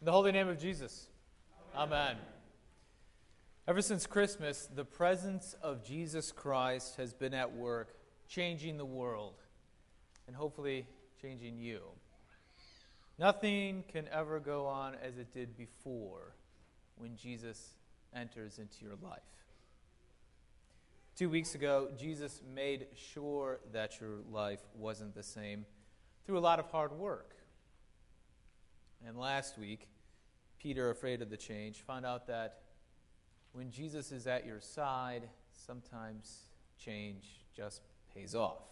In the holy name of Jesus. Amen. Ever since Christmas, the presence of Jesus Christ has been at work, changing the world, and hopefully changing you. Nothing can ever go on as it did before when Jesus enters into your life. Two weeks ago, Jesus made sure that your life wasn't the same through a lot of hard work. And last week, Peter, afraid of the change, found out that when Jesus is at your side, sometimes change just pays off.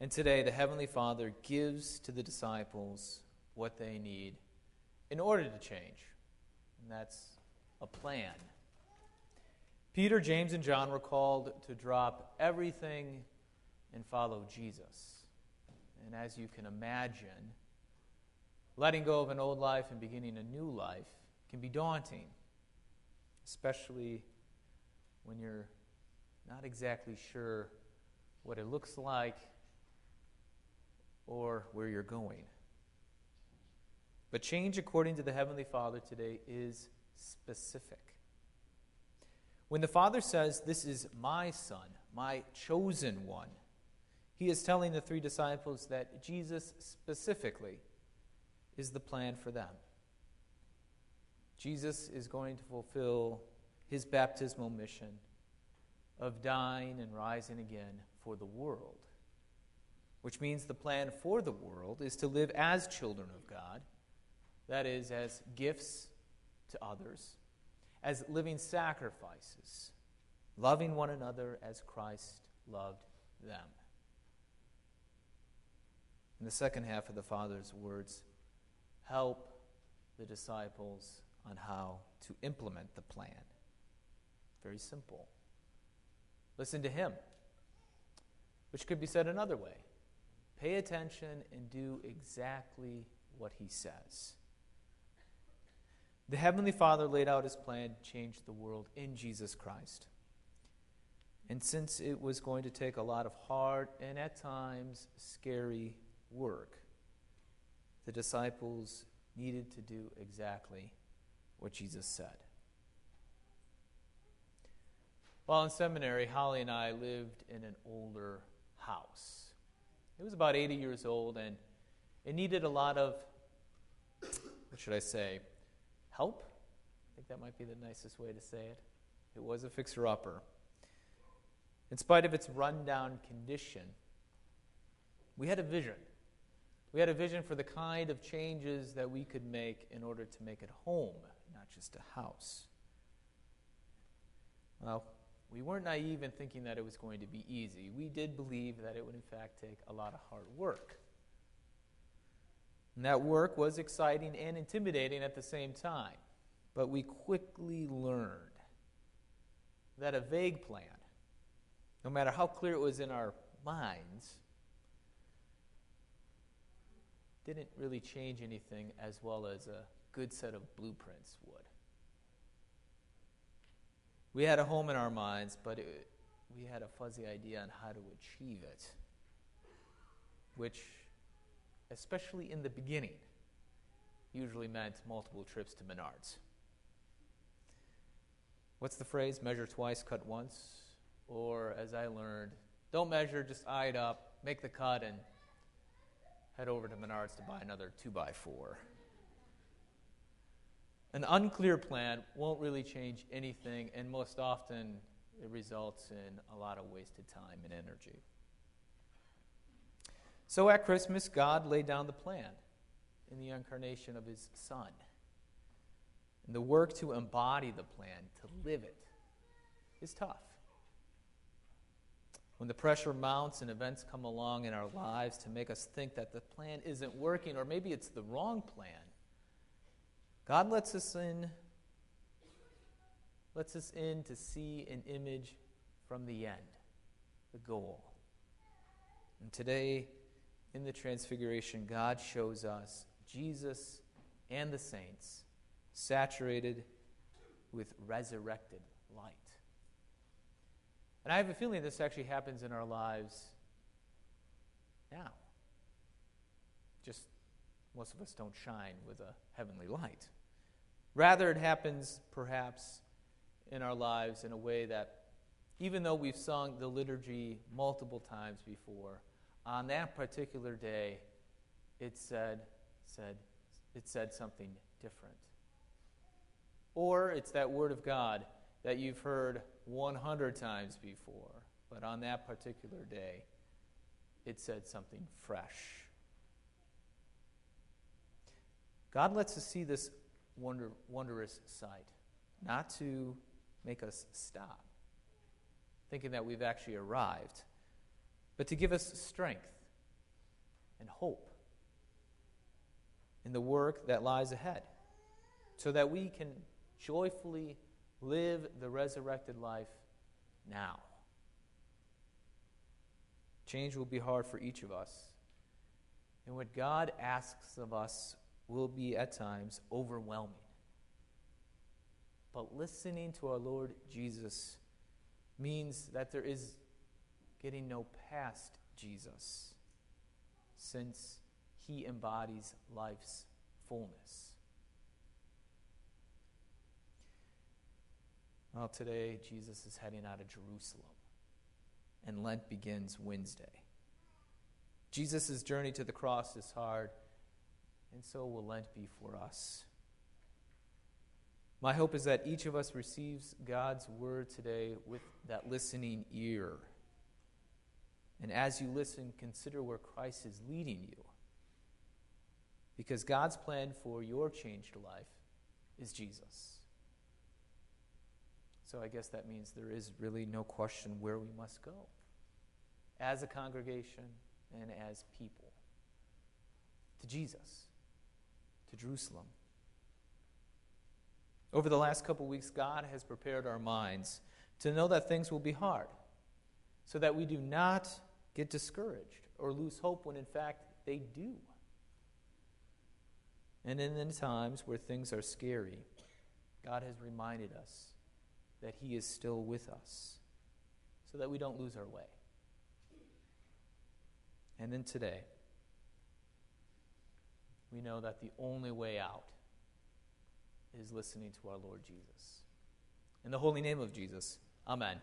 And today, the Heavenly Father gives to the disciples what they need in order to change. And that's a plan. Peter, James, and John were called to drop everything and follow Jesus. And as you can imagine, letting go of an old life and beginning a new life can be daunting, especially when you're not exactly sure what it looks like or where you're going. But change, according to the Heavenly Father today, is specific. When the Father says, This is my Son, my chosen one, he is telling the three disciples that Jesus specifically is the plan for them. Jesus is going to fulfill his baptismal mission of dying and rising again for the world, which means the plan for the world is to live as children of God, that is, as gifts to others, as living sacrifices, loving one another as Christ loved them. In the second half of the Father's words, help the disciples on how to implement the plan. Very simple. Listen to Him, which could be said another way pay attention and do exactly what He says. The Heavenly Father laid out His plan to change the world in Jesus Christ. And since it was going to take a lot of hard and at times scary work, the disciples needed to do exactly what Jesus said. While in seminary, Holly and I lived in an older house. It was about 80 years old and it needed a lot of, what should I say, help? I think that might be the nicest way to say it. It was a fixer upper. In spite of its rundown condition, we had a vision. We had a vision for the kind of changes that we could make in order to make it home, not just a house. Well, we weren't naive in thinking that it was going to be easy. We did believe that it would, in fact, take a lot of hard work. And that work was exciting and intimidating at the same time. But we quickly learned that a vague plan, no matter how clear it was in our minds, didn't really change anything as well as a good set of blueprints would. We had a home in our minds, but it, we had a fuzzy idea on how to achieve it, which, especially in the beginning, usually meant multiple trips to Menards. What's the phrase? Measure twice, cut once? Or, as I learned, don't measure, just eye it up, make the cut, and head over to Menards to buy another 2x4. An unclear plan won't really change anything, and most often it results in a lot of wasted time and energy. So at Christmas, God laid down the plan in the incarnation of His Son. And the work to embody the plan, to live it, is tough. When the pressure mounts and events come along in our lives to make us think that the plan isn't working, or maybe it's the wrong plan, God lets us in, lets us in to see an image from the end, the goal. And today, in the Transfiguration, God shows us Jesus and the saints saturated with resurrected light. And I have a feeling this actually happens in our lives now. Just most of us don't shine with a heavenly light. Rather, it happens perhaps in our lives in a way that, even though we've sung the liturgy multiple times before, on that particular day, it said, said, it said something different. Or it's that word of God that you've heard 100 times before, but on that particular day, it said something fresh. God lets us see this wonder, wondrous sight, not to make us stop, thinking that we've actually arrived, but to give us strength and hope in the work that lies ahead, so that we can joyfully live the resurrected life now. Change will be hard for each of us. And what God asks of us will be at times overwhelming. But listening to our Lord Jesus means that there is getting no past Jesus, since he embodies life's fullness. Well, today Jesus is heading out of Jerusalem, and Lent begins Wednesday. Jesus' journey to the cross is hard and so will Lent be for us. My hope is that each of us receives God's word today with that listening ear. And as you listen, consider where Christ is leading you. Because God's plan for your changed life is Jesus. So I guess that means there is really no question where we must go as a congregation and as people to Jesus to Jerusalem. Over the last couple weeks, God has prepared our minds to know that things will be hard, so that we do not get discouraged or lose hope when in fact they do. And in the times where things are scary, God has reminded us that He is still with us so that we don't lose our way. And then today, we know that the only way out is listening to our Lord Jesus. In the holy name of Jesus, amen.